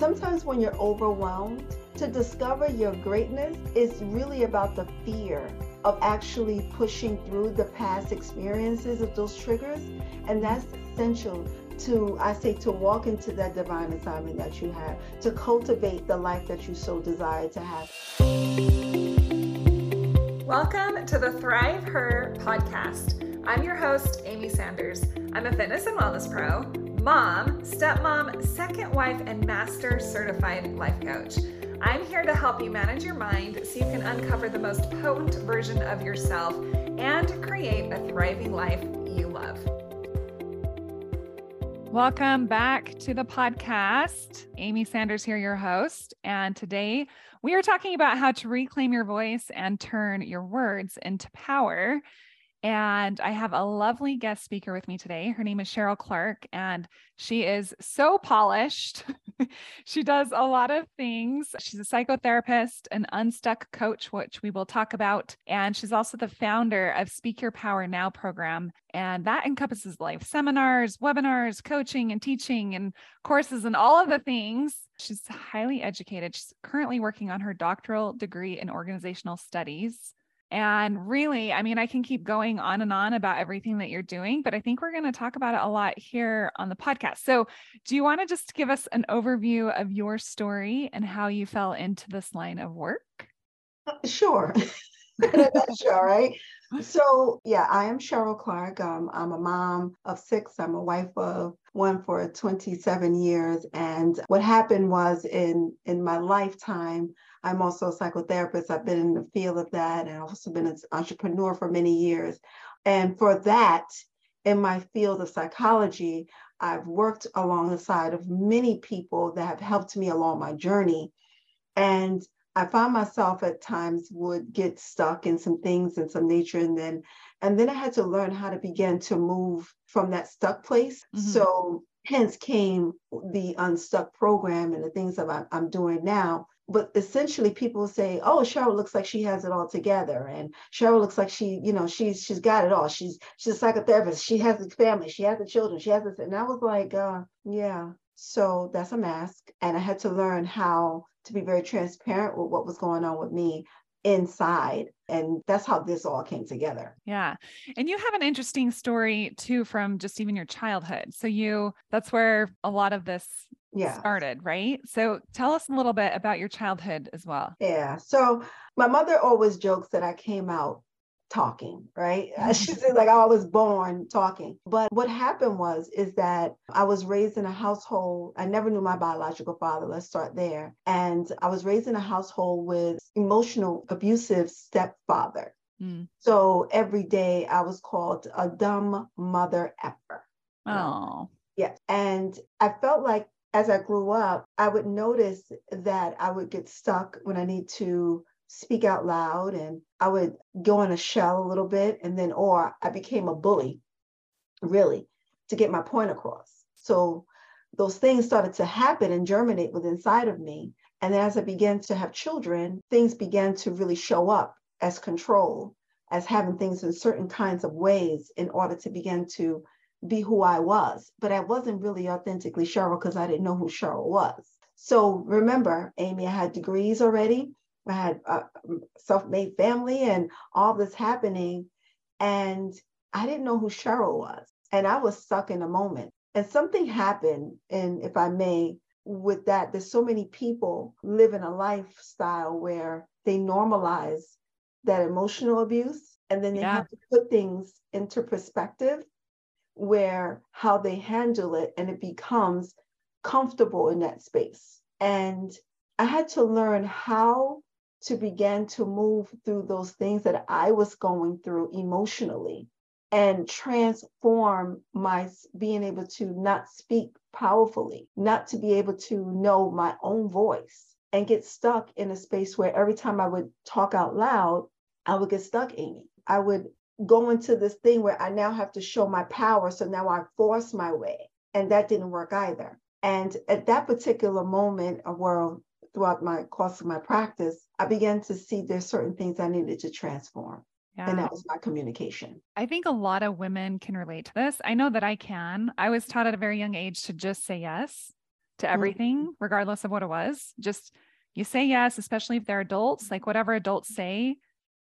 sometimes when you're overwhelmed, to discover your greatness is really about the fear of actually pushing through the past experiences of those triggers. And that's essential to, I say, to walk into that divine assignment that you have, to cultivate the life that you so desire to have. Welcome to the Thrive Her podcast. I'm your host, Amy Sanders. I'm a fitness and wellness pro, mom, stepmom, second wife, and master certified life coach. I'm here to help you manage your mind so you can uncover the most potent version of yourself and create a thriving life you love. Welcome back to the podcast. Amy Sanders here, your host. And today we are talking about how to reclaim your voice and turn your words into power. And I have a lovely guest speaker with me today. Her name is Cheryl Clark, and she is so polished. she does a lot of things. She's a psychotherapist, an unstuck coach, which we will talk about. And she's also the founder of Speak Your Power Now program. And that encompasses live seminars, webinars, coaching, and teaching, and courses, and all of the things. She's highly educated. She's currently working on her doctoral degree in organizational studies. And really, I mean, I can keep going on and on about everything that you're doing, but I think we're going to talk about it a lot here on the podcast. So, do you want to just give us an overview of your story and how you fell into this line of work? Uh, sure. sure, right? So, yeah, I am Cheryl Clark. Um, I'm a mom of six. I'm a wife of one for 27 years. And what happened was in in my lifetime, I'm also a psychotherapist. I've been in the field of that and also been an entrepreneur for many years. And for that, in my field of psychology, I've worked along the side of many people that have helped me along my journey. And I found myself at times would get stuck in some things and some nature and then and then I had to learn how to begin to move from that stuck place. Mm-hmm. So hence came the unstuck program and the things that I'm doing now but essentially people say, "Oh, Cheryl looks like she has it all together," and Cheryl looks like she, you know, she's she's got it all. She's she's a psychotherapist. She has the family. She has the children. She has this. And I was like, uh, "Yeah." So that's a mask, and I had to learn how to be very transparent with what was going on with me inside and that's how this all came together yeah and you have an interesting story too from just even your childhood so you that's where a lot of this yeah. started, right? So tell us a little bit about your childhood as well. Yeah. So my mother always jokes that I came out talking, right? She said like I was born talking. But what happened was is that I was raised in a household. I never knew my biological father. Let's start there. And I was raised in a household with emotional abusive stepfather. Mm. So every day I was called a dumb mother effer. Oh. Yeah. And I felt like as I grew up, I would notice that I would get stuck when I need to speak out loud and I would go in a shell a little bit and then, or I became a bully, really, to get my point across. So those things started to happen and germinate within inside of me. And as I began to have children, things began to really show up as control, as having things in certain kinds of ways in order to begin to be who I was, but I wasn't really authentically Cheryl because I didn't know who Cheryl was. So remember, Amy, I had degrees already. I had a self-made family and all this happening. And I didn't know who Cheryl was. And I was stuck in a moment. And something happened, and if I may, with that, there's so many people living a lifestyle where they normalize that emotional abuse and then they yeah. have to put things into perspective where how they handle it and it becomes comfortable in that space. And I had to learn how to begin to move through those things that I was going through emotionally and transform my being able to not speak powerfully, not to be able to know my own voice and get stuck in a space where every time I would talk out loud, I would get stuck, Amy. I would go into this thing where I now have to show my power. So now I force my way. And that didn't work either. And at that particular moment, or throughout my course of my practice, I began to see there's certain things I needed to transform. Yeah. And that was my communication. I think a lot of women can relate to this. I know that I can. I was taught at a very young age to just say yes, to mm-hmm. everything, regardless of what it was. Just you say yes, especially if they're adults, like whatever adults say,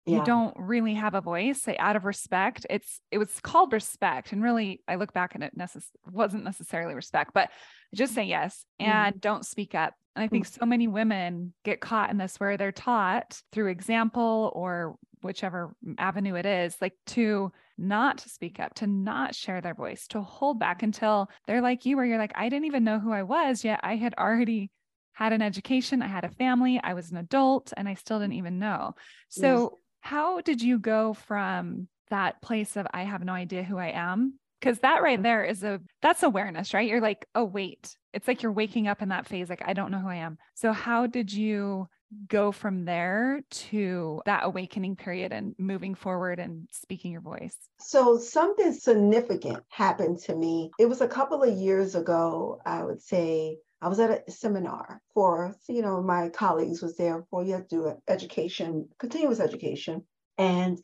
you don't really have a voice say out of respect it's it was called respect and really i look back and it necess- wasn't necessarily respect but just say yes Mhm. and don't speak up and i think so many women get caught in this where they're taught through example or whichever avenue it is like to not speak up to not share their voice to hold back until they're like you where you're like i didn't even know who i was yet i had already had an education i had a family i was an adult and i still didn't even know. So how did you go from that place of I have no idea who I am? Because that right there is a that's awareness, right? You're like, oh wait, it's like you're waking up in that phase, like I don't know who I am. So how did you go from there to that awakening period and moving forward and speaking your voice? So something significant happened to me. It was a couple of years ago, I would say. I was at a seminar for, you know, my colleagues was there for you have to do education, continuous education. And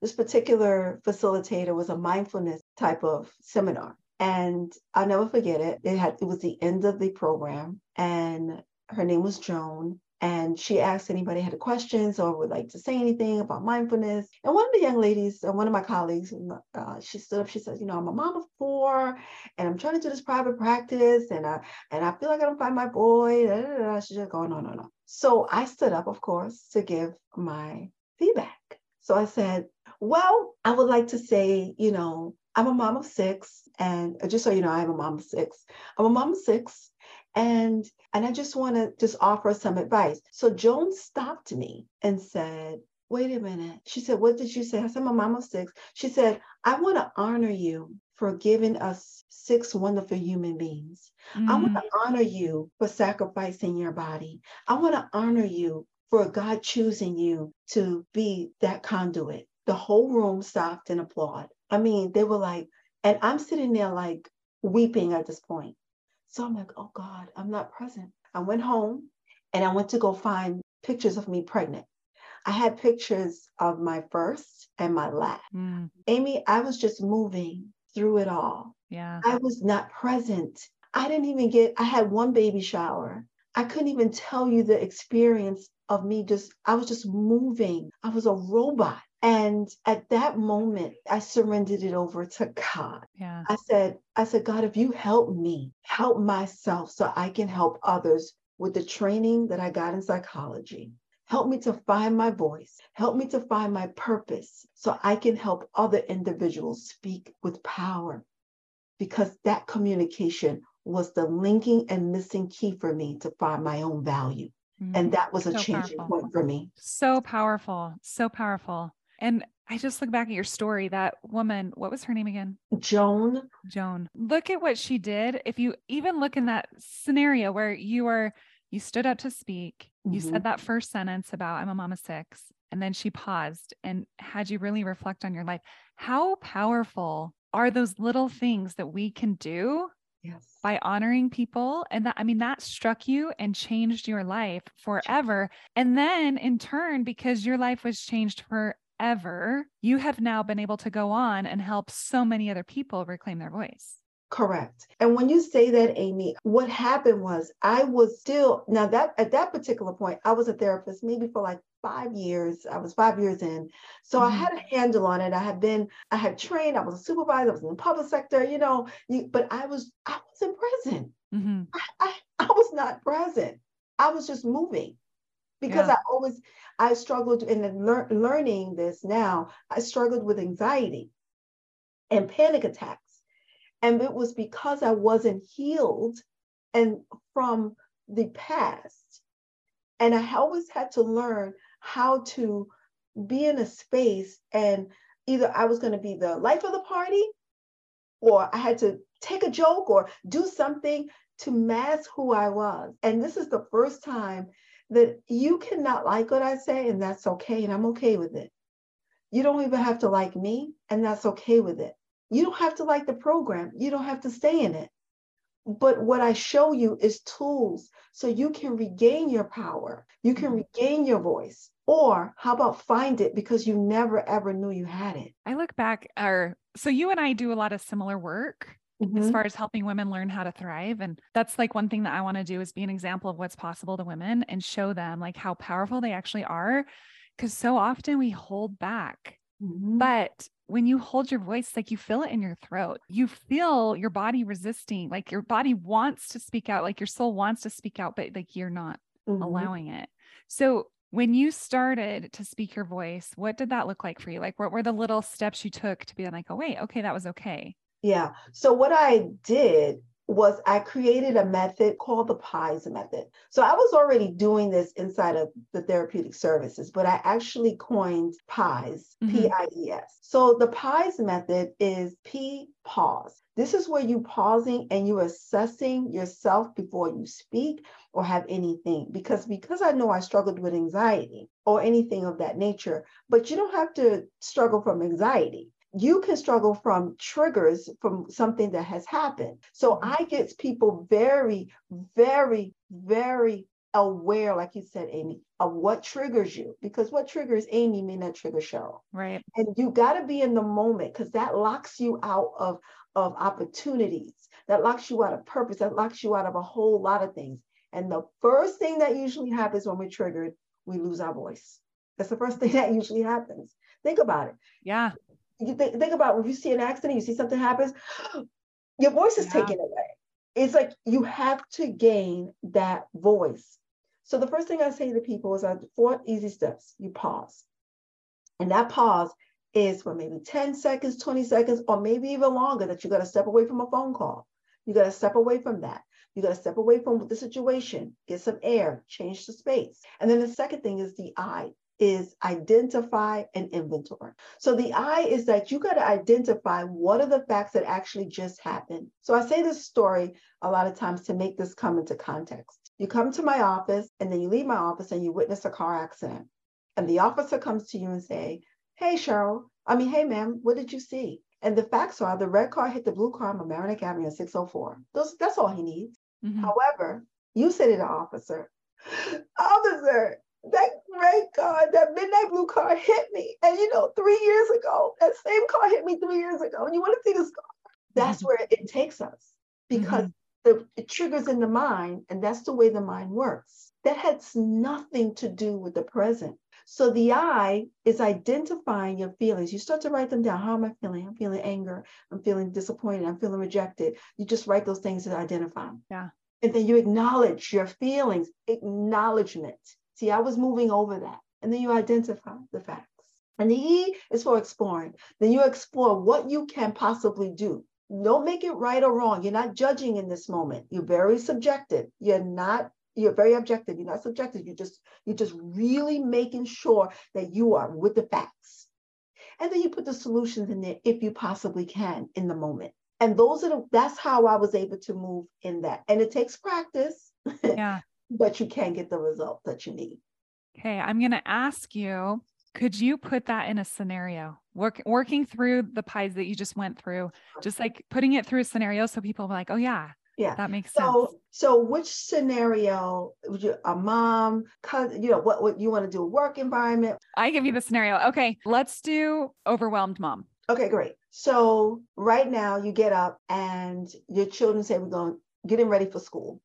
this particular facilitator was a mindfulness type of seminar. And I'll never forget it. It had it was the end of the program and her name was Joan. And she asked anybody had questions or would like to say anything about mindfulness. And one of the young ladies, uh, one of my colleagues, uh, she stood up. She says, "You know, I'm a mom of four, and I'm trying to do this private practice, and I and I feel like I don't find my boy." Da, da, da. She's just going, "No, no, no." So I stood up, of course, to give my feedback. So I said, "Well, I would like to say, you know, I'm a mom of six, and uh, just so you know, I'm a mom of six. I'm a mom of six, and and I just want to just offer some advice. So Joan stopped me and said, wait a minute. She said, what did you say? I said, mom of six. She said, I want to honor you for giving us six wonderful human beings. I want Mm, to honor you for sacrificing your body. I want to honor you for God choosing you to be that conduit. The whole room stopped and applauded. I mean, they were like, and I'm sitting there like weeping at this point. So I'm like, oh God, I'm not present. I went home and I went to go find pictures of me pregnant. I had pictures of my first and my last. mm, Amy, I was just moving through it all. yeah. I was not present. I didn't even get, I had one baby shower. I couldn't even tell you the experience of me just, I was just moving. I was a robot. And at that moment, I surrendered it over to God. Yeah. I said, I said, God, if you help me, help myself so I can help others with the training that I got in psychology. Help me to find my voice. Help me to find my purpose so I can help other individuals speak with power. Because that communication was the linking and missing key for me to find my own value. Mm. And that was a So changing powerful. point for me. So powerful. So powerful. And I just look back at your story. That woman, what was her name again? Joan, Joan. Look at what she did. If you even look in that scenario where you were, you stood up to speak, you Mhm. said that first sentence about I'm a mom of six, and then she paused and had you really reflect on your life. How powerful are those little things that we can do yes, by honoring people and that i mean that struck you and changed your life forever and then in turn because your life was changed forever you have now been able to go on and help so many other people reclaim their voice Correct. And when you say that, Amy, what happened was I was still now that at that particular point, I was a therapist maybe for like five years. I was five years in. So I Mhm. had a handle on it. I had been, I had trained, I was a supervisor, I was in the public sector, you know, you, but I was, I wasn't present. Mhm. I, I, I was not present. I was just moving because Yeah. I always I struggled in the lear- learning this now. I struggled with anxiety and panic attacks, and it was because I wasn't healed and from the past, and I always had to learn how to be in a space and either I was going to be the life of the party or I had to take a joke or do something to mask who I was. And this is the first time that you cannot like what I say, and that's okay. And I'm okay with it. You don't even have to like me, and that's okay with it. You don't have to like the program, you don't have to stay in it. But what I show you is tools so you can regain your power, you can Mhm. regain your voice. Or how about find it because you never ever knew you had it? i look back or so you and i do a lot of similar work mm-hmm. as far as helping women learn how to thrive. And that's like one thing that I want to do is be an example of what's possible to women and show them like how powerful they actually are. Cause so often we hold back. Mm-hmm. But when you hold your voice, like you feel it in your throat, you feel your body resisting, like your body wants to speak out, like your soul wants to speak out, but like you're not mm-hmm. allowing it. So when you started to speak your voice, what did that look like for you? Like, what were the little steps you took to be like, oh, wait, okay, that was okay? Yeah. So, what I did was I created a method called the PIES method. So I was already doing this inside of the therapeutic services, but I actually coined PIES, mm-hmm. P-I-E-S. So the PIES method is P pause. This is where you pausing and you assessing yourself before you speak or have anything. Because because I know I struggled with anxiety or anything of that nature, but you don't have to struggle from anxiety you can struggle from triggers from something that has happened. So mm-hmm. I get people very, very, very aware, like you said, Amy, of what triggers you, because what triggers Amy may not trigger Cheryl. Right. And you got to be in the moment because that locks you out of, of opportunities, that locks you out of purpose, that locks you out of a whole lot of things. And the first thing that usually happens when we're triggered, we lose our voice. That's the first thing that usually happens. Think about it. Yeah you think, think about when you see an accident, you see something happens, your voice is yeah. taken away. It's like you have to gain that voice. So the first thing I say to people is uh, four easy steps. You pause. And that pause is for maybe 10 seconds, 20 seconds, or maybe even longer that you got to step away from a phone call. You got to step away from that. You got to step away from the situation, get some air, change the space. And then the second thing is the I is identify and inventory. So the I is that you got to identify what are the facts that actually just happened. So I say this story a lot of times to make this come into context. You come to my office and then you leave my office and you witness a car accident. And the officer comes to you and say, "Hey Cheryl, I mean, hey ma'am, what did you see?" And the facts are the red car hit the blue car on Mamaroneck Avenue at 604. Those, that's all he needs. Mm-hmm. However, you say to the officer, Officer, that red car, that midnight blue car hit me. And you know, three years ago, that same car hit me three years ago. And you want to see this car? That's mm-hmm. where it takes us because mm-hmm. the, it triggers in the mind, and that's the way the mind works. That has nothing to do with the present. So the I is identifying your feelings. You start to write them down. How am I feeling? I'm feeling anger. I'm feeling disappointed. I'm feeling rejected. You just write those things to identify them. Yeah. And then you acknowledge your feelings. Acknowledgement See, I was moving over that. And then you identify the facts. And the E is for exploring. Then you explore what you can possibly do. Don't make it right or wrong. You're not judging in this moment. You're very subjective. You're not you're very objective. You're not subjective. You just you're just really making sure that you are with the facts. And then you put the solutions in there if you possibly can in the moment. And those are the, that's how I was able to move in that. And it takes practice. Yeah but you can't get the result that you need. Okay, I'm going to ask you could you put that in a scenario? Work working through the PIES that you just went through just like putting it through a scenario so people are like oh yeah yeah. that makes so, sense. so so which scenario would you a mom cause you know what, what you want to do a work environment? I give you the scenario. Okay let's do overwhelmed mom. Okay great. So right now you get up and your children say we're going getting ready for school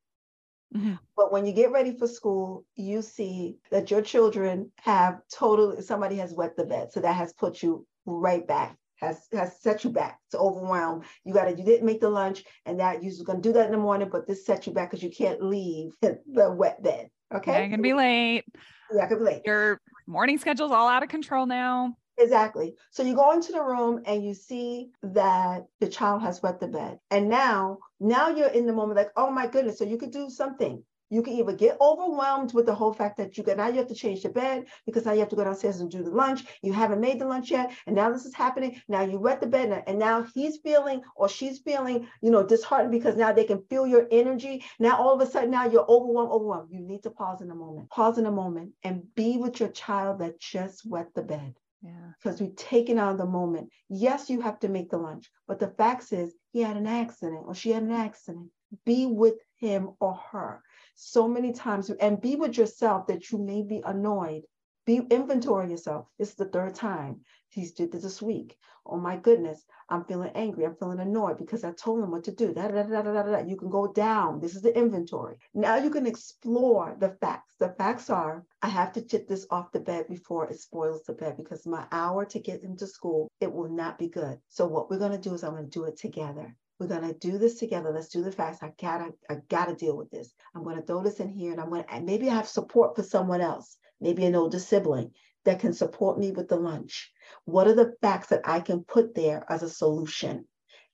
Mm-hmm. But when you get ready for school, you see that your children have totally somebody has wet the bed. So that has put you right back, has has set you back to overwhelm. You got to you didn't make the lunch, and that you're going to do that in the morning, but this set you back because you can't leave the wet bed. Okay, I can be late. Yeah, I can be late. Your morning schedule's all out of control now. Exactly. So you go into the room and you see that the child has wet the bed. And now, now you're in the moment like, oh my goodness. So you could do something. You can either get overwhelmed with the whole fact that you got now you have to change the bed because now you have to go downstairs and do the lunch. You haven't made the lunch yet, and now this is happening. Now you wet the bed, and now he's feeling or she's feeling, you know, disheartened because now they can feel your energy. Now all of a sudden, now you're overwhelmed, overwhelmed. You need to pause in a moment. Pause in a moment and be with your child that just wet the bed. Yeah. Because we've taken out of the moment. Yes, you have to make the lunch, but the fact is he had an accident or she had an accident. Be with him or her. So many times, and be with yourself that you may be annoyed. Be inventory yourself. This is the third time. He's did this this week. Oh my goodness, I'm feeling angry. I'm feeling annoyed because I told him what to do. Da, da, da, da, da, da. You can go down. This is the inventory. Now you can explore the facts. The facts are I have to chip this off the bed before it spoils the bed because my hour to get him to school, it will not be good. So what we're going to do is I'm going to do it together. We're gonna do this together. Let's do the facts. I gotta, I gotta deal with this. I'm gonna throw this in here, and I'm gonna maybe I have support for someone else, maybe an older sibling that can support me with the lunch. What are the facts that I can put there as a solution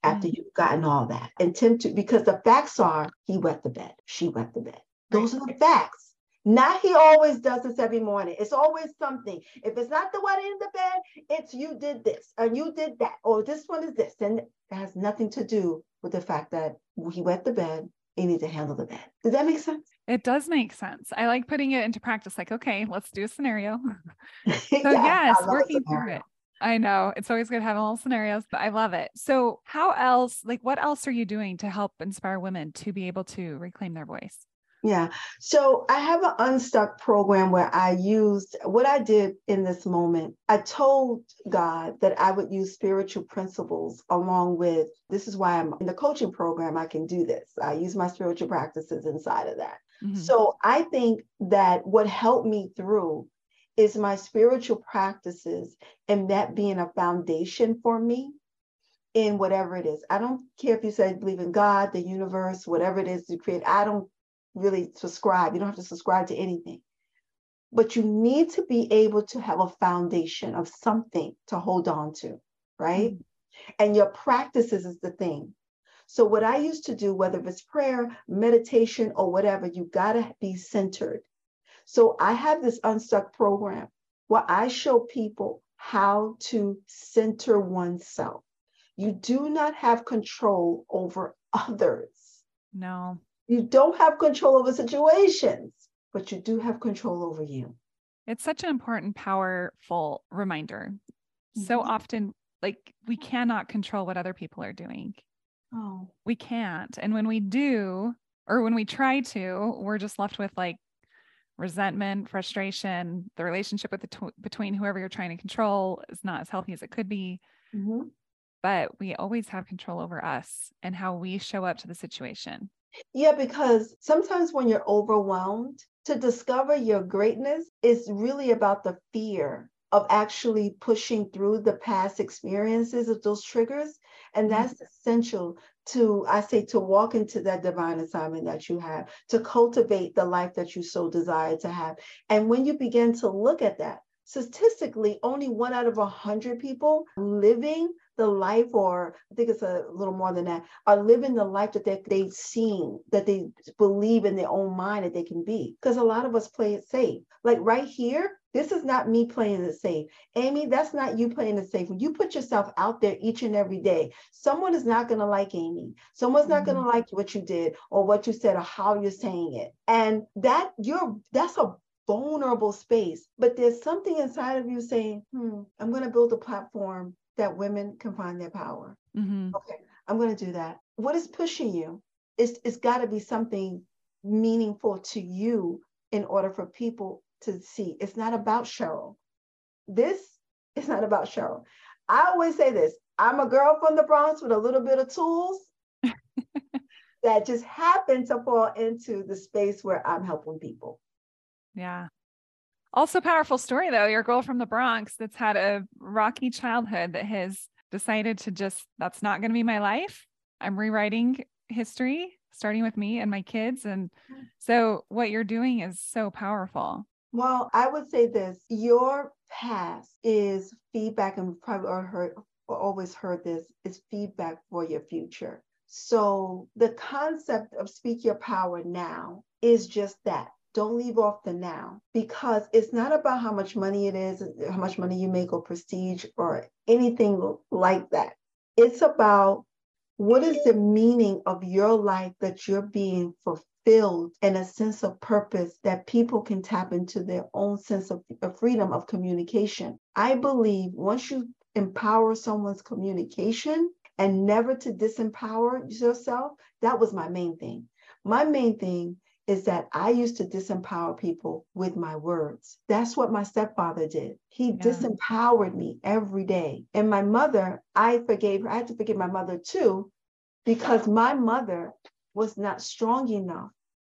after mm-hmm. you've gotten all that? And tend to because the facts are he wet the bed, she wet the bed. Those are the facts. Not he always does this every morning. It's always something. If it's not the wedding in the bed, it's you did this and you did that, or this one is this. And it has nothing to do with the fact that he wet the bed. You need to handle the bed. Does that make sense? It does make sense. I like putting it into practice. Like, okay, let's do a scenario. so yeah, yes, working through it. I know it's always good to have little scenarios, but I love it. So, how else, like, what else are you doing to help inspire women to be able to reclaim their voice? Yeah. So I have an unstuck program where I used what I did in this moment. I told God that I would use spiritual principles along with this is why I'm in the coaching program. I can do this. I use my spiritual practices inside of that. Mm-hmm. So I think that what helped me through is my spiritual practices and that being a foundation for me in whatever it is. I don't care if you say believe in God, the universe, whatever it is to create. I don't really subscribe. You don't have to subscribe to anything. But you need to be able to have a foundation of something to hold on to, right? Mm-hmm. And your practices is the thing. So, what I used to do, whether it's prayer, meditation, or whatever, you got to be centered. So, I have this Unstuck program where I show people how to center oneself. You do not have control over others. No. You don't have control over situations, but you do have control over you. It's such an important, powerful reminder. Mm-hmm. So often, like, we cannot control what other people are doing. Oh. We can't. And when we do, or when we try to, we're just left with like resentment, frustration. The relationship with the tw- between whoever you're trying to control is not as healthy as it could be. Mm-hmm. But we always have control over us and how we show up to the situation. Yeah, because sometimes when you're overwhelmed, to discover your greatness is really about the fear of actually pushing through the past experiences of those triggers. And mm-hmm. that's essential to, I say, to walk into that divine assignment that you have, to cultivate the life that you so desire to have. And when you begin to look at that, statistically, only one out of a hundred people living the life, or I think it's a little more than that, are living the life that they, they've seen, that they believe in their own mind that they can be. Because a lot of us play it safe. Like right here, this is not me playing it safe. Amy, that's not you playing it safe. When you put yourself out there each and every day, someone is not going to like Amy. Someone's not mm-hmm. going to like what you did or what you said or how you're saying it. And that you're that's a vulnerable space. But there's something inside of you saying, hmm, I'm going to build a platform that women can find their power. Mm-hmm. Okay, I'm going to do that. What is pushing you? It's, it's got to be something meaningful to you in order for people to see. It's not about Cheryl. This is not about Cheryl. I always say this I'm a girl from the Bronx with a little bit of tools that just happen to fall into the space where I'm helping people. Yeah. Also, powerful story though. Your girl from the Bronx that's had a rocky childhood that has decided to just, that's not going to be my life. I'm rewriting history, starting with me and my kids. And mm. so, what you're doing is so powerful. Well, I would say this your past is feedback, and probably heard, or always heard this, is feedback for your future. So, the concept of speak your power now is just that don't leave off the now because it's not about how much money it is, how much money you make, or prestige, or anything like that. It's about what is the meaning of your life that you're being fulfilled and a sense of purpose that people can tap into their own sense of, freedom of communication. I believe once you empower someone's communication and never to disempower yourself, that was my main thing. My main thing is that I used to disempower people with my words. That's what my stepfather did. He yeah. disempowered me every day. And my mother, I forgave her. I had to forgive my mother too, because my mother was not strong enough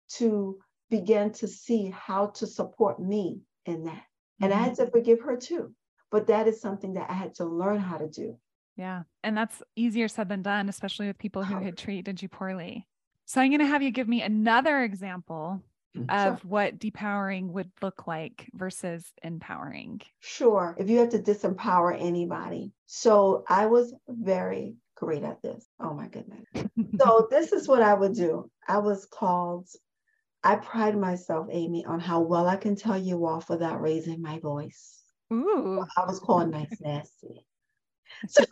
to begin to see how to support me in that. And mm-hmm. I had to mm-hmm. forgive her too. But that is something that I had to learn how to do. Yeah. And that's easier said than done, especially with people who had treated you poorly. So I'm going to have you give me another example mm, of sure. what depowering would look like versus empowering. Sure. If you have to disempower anybody. So I was very great at this. Oh my goodness. so this is what I would do. I was called, I pride myself, Amy, on how well I can tell you off without raising my voice. Ooh. I was called nice nasty. so,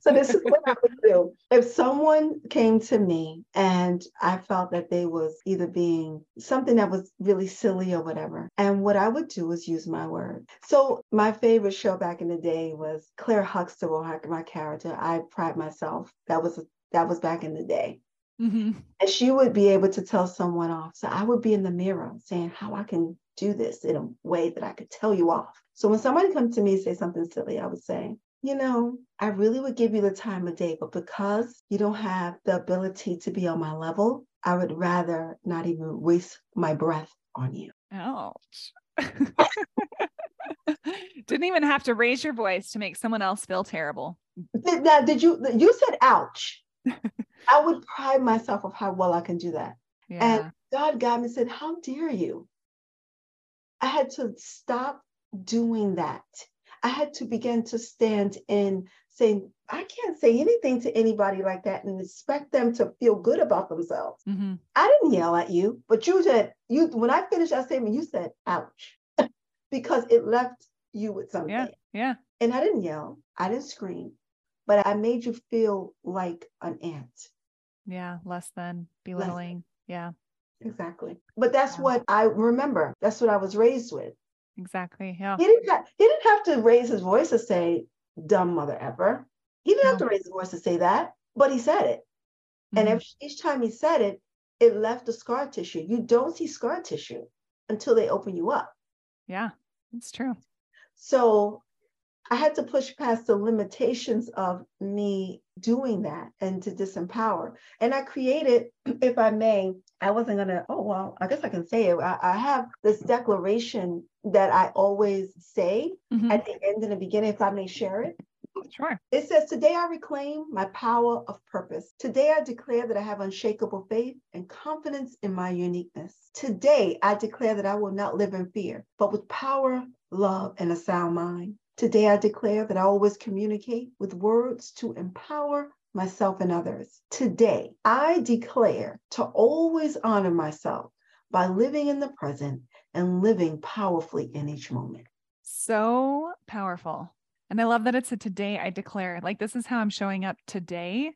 so this is what I would do. If someone came to me and I felt that they was either being something that was really silly or whatever, and what I would do was use my word. So my favorite show back in the day was Claire Huxtable, my character. I pride myself. That was that was back in the day. Mm-hmm. And she would be able to tell someone off. So I would be in the mirror saying how I can do this in a way that I could tell you off. So when somebody comes to me and say something silly, I would say, you know, I really would give you the time of day, but because you don't have the ability to be on my level, I would rather not even waste my breath on you. Ouch. Didn't even have to raise your voice to make someone else feel terrible. Did, now, did you? You said ouch. I would pride myself of how well I can do that. Yeah. And God got me and said, How dare you? I had to stop doing that I had to begin to stand in saying, I can't say anything to anybody like that and expect them to feel good about themselves. Mm-hmm. I didn't yell at you, but you said, you when I finished that statement, you said, ouch, because it left you with something. Yeah. Yeah. And I didn't yell, I didn't scream, but I made you feel like an ant. Yeah, less than belittling. Less than. Yeah. Exactly. But that's yeah. what I remember. That's what I was raised with. Exactly. Yeah. He didn't have, he didn't have to raise his voice to say dumb mother ever. He didn't no. have to raise his voice to say that, but he said it. Mm-hmm. And every, each time he said it, it left a scar tissue. You don't see scar tissue until they open you up. Yeah, that's true. So I had to push past the limitations of me doing that and to disempower. And I created, if I may, I wasn't gonna, oh, well, I guess I can say it. I, I have this declaration that I always say mm-hmm. at the end and the beginning, if I may share it. Sure. It says, Today I reclaim my power of purpose. Today I declare that I have unshakable faith and confidence in my uniqueness. Today I declare that I will not live in fear, but with power, love, and a sound mind. Today I declare that I always communicate with words to empower myself and others. Today I declare to always honor myself by living in the present and living powerfully in each moment. So powerful. And I love that it's a today I declare. Like, this is how I'm showing up today.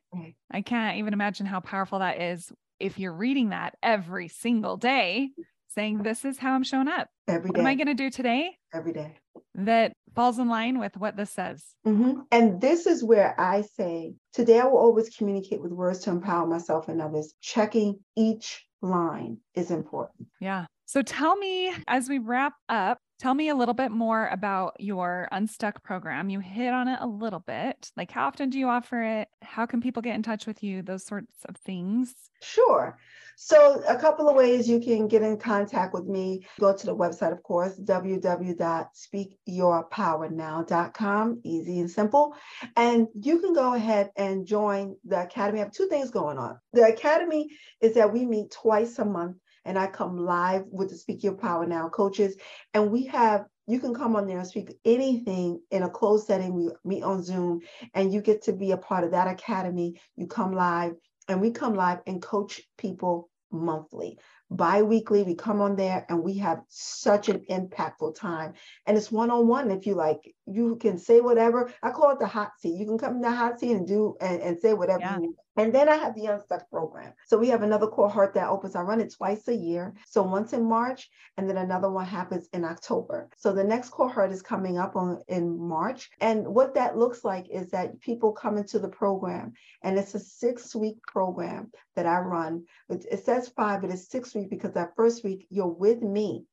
I can't even imagine how powerful that is if you're reading that every single day, saying, This is how I'm showing up. Every day. What am I going to do today? Every day that falls in line with what this says. Mm-hmm. And this is where I say, today I will always communicate with words to empower myself and others. Checking each line is important. Yeah. So tell me as we wrap up, tell me a little bit more about your Unstuck program. You hit on it a little bit. Like, how often do you offer it? How can people get in touch with you? Those sorts of things. Sure. So, a couple of ways you can get in contact with me. Go to the website, of course, www.speakyourpowernow.com. Easy and simple. And you can go ahead and join the Academy. I have two things going on. The Academy is that we meet twice a month, and I come live with the Speak Your Power Now coaches. And we have you can come on there and speak anything in a closed setting. We meet on Zoom, and you get to be a part of that academy. You come live and we come live and coach people monthly. Bi-weekly, we come on there and we have such an impactful time. And it's one-on-one if you like you can say whatever. I call it the hot seat. You can come in the hot seat and do and, and say whatever yeah. And then I have the Unstuck program. So we have another cohort that opens. I run it twice a year. So once in March, and then another one happens in October. So the next cohort is coming up on in March. And what that looks like is that people come into the program, and it's a six-week program that I run. It, it says five, but it's six weeks because that first week you're with me,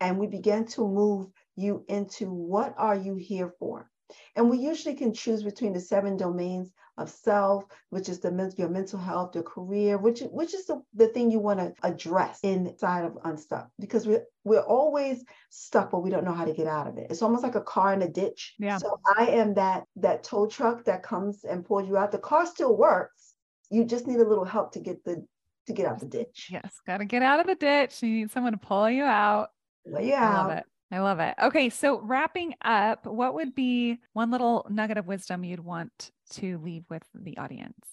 and we begin to move you into what are you here for. And we usually can choose between the seven domains of self, which is the your mental health, your career, which which is the, the thing you want to address inside of Unstuck because we're we're always stuck, but we don't know how to get out of it. It's almost like a car in a ditch. Yeah. So I am that that tow truck that comes and pulls you out. The car still works. You just need a little help to get the to get out the ditch. Yes, got to get out of the ditch. You need someone to pull you out. Pull you out. I love it. I love it. Okay, so wrapping up, what would be one little nugget of wisdom you'd want to leave with the audience?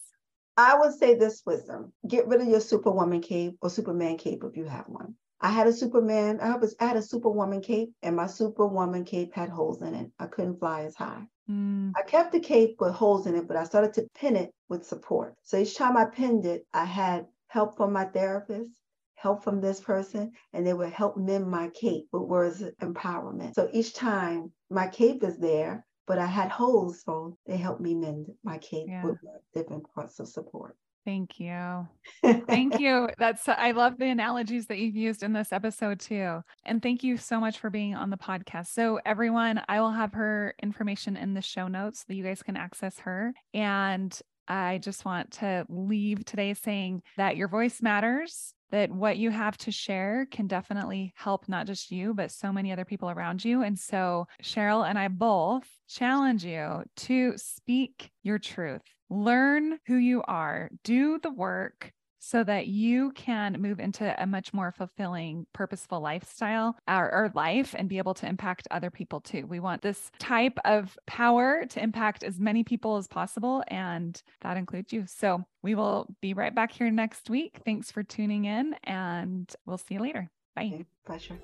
I would say this wisdom get rid of your superwoman cape or superman cape if you have one. I had a Superman, I was I had a superwoman cape, and my superwoman cape had holes in it. I couldn't fly as high. Mm. I kept the cape with holes in it, but I started to pin it with support. So each time I pinned it, I had help from my therapist, help from this person, and they would help mend my cape with words of empowerment. So each time my cape is there, but I had holes, so they helped me mend my cape yeah. with different parts of support. Thank you. Thank you. That's I love the analogies that you've used in this episode too. And thank you so much for being on the podcast. So everyone, I will have her information in the show notes so that you guys can access her. And I just want to leave today saying that your voice matters that what you have to share can definitely help not just you, but so many other people around you. And so, Cheryl and I both challenge you to speak your truth, learn who you are, do the work, so that you can move into a much more fulfilling, purposeful lifestyle or, or, life and be able to impact other people too. We want this type of power to impact as many people as possible, and that includes you. So we will be right back here next week. Thanks for tuning in, and we'll see you later. Bye. Okay, pleasure.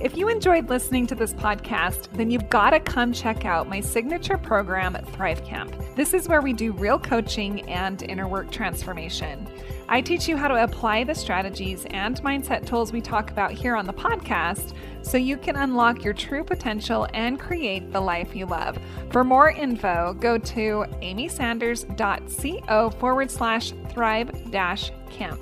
If you enjoyed listening to this podcast, then you've got to come check out my signature program, Thrive Camp. This is where we do real coaching and inner work transformation. I teach you how to apply the strategies and mindset tools we talk about here on the podcast so you can unlock your true potential and create the life you love. For more info, go to amysanders.co forward slash thrive dash camp.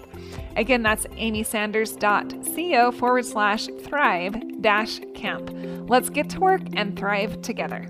Again, that's amysanders.co forward slash thrive dash camp. Let's get to work and thrive together.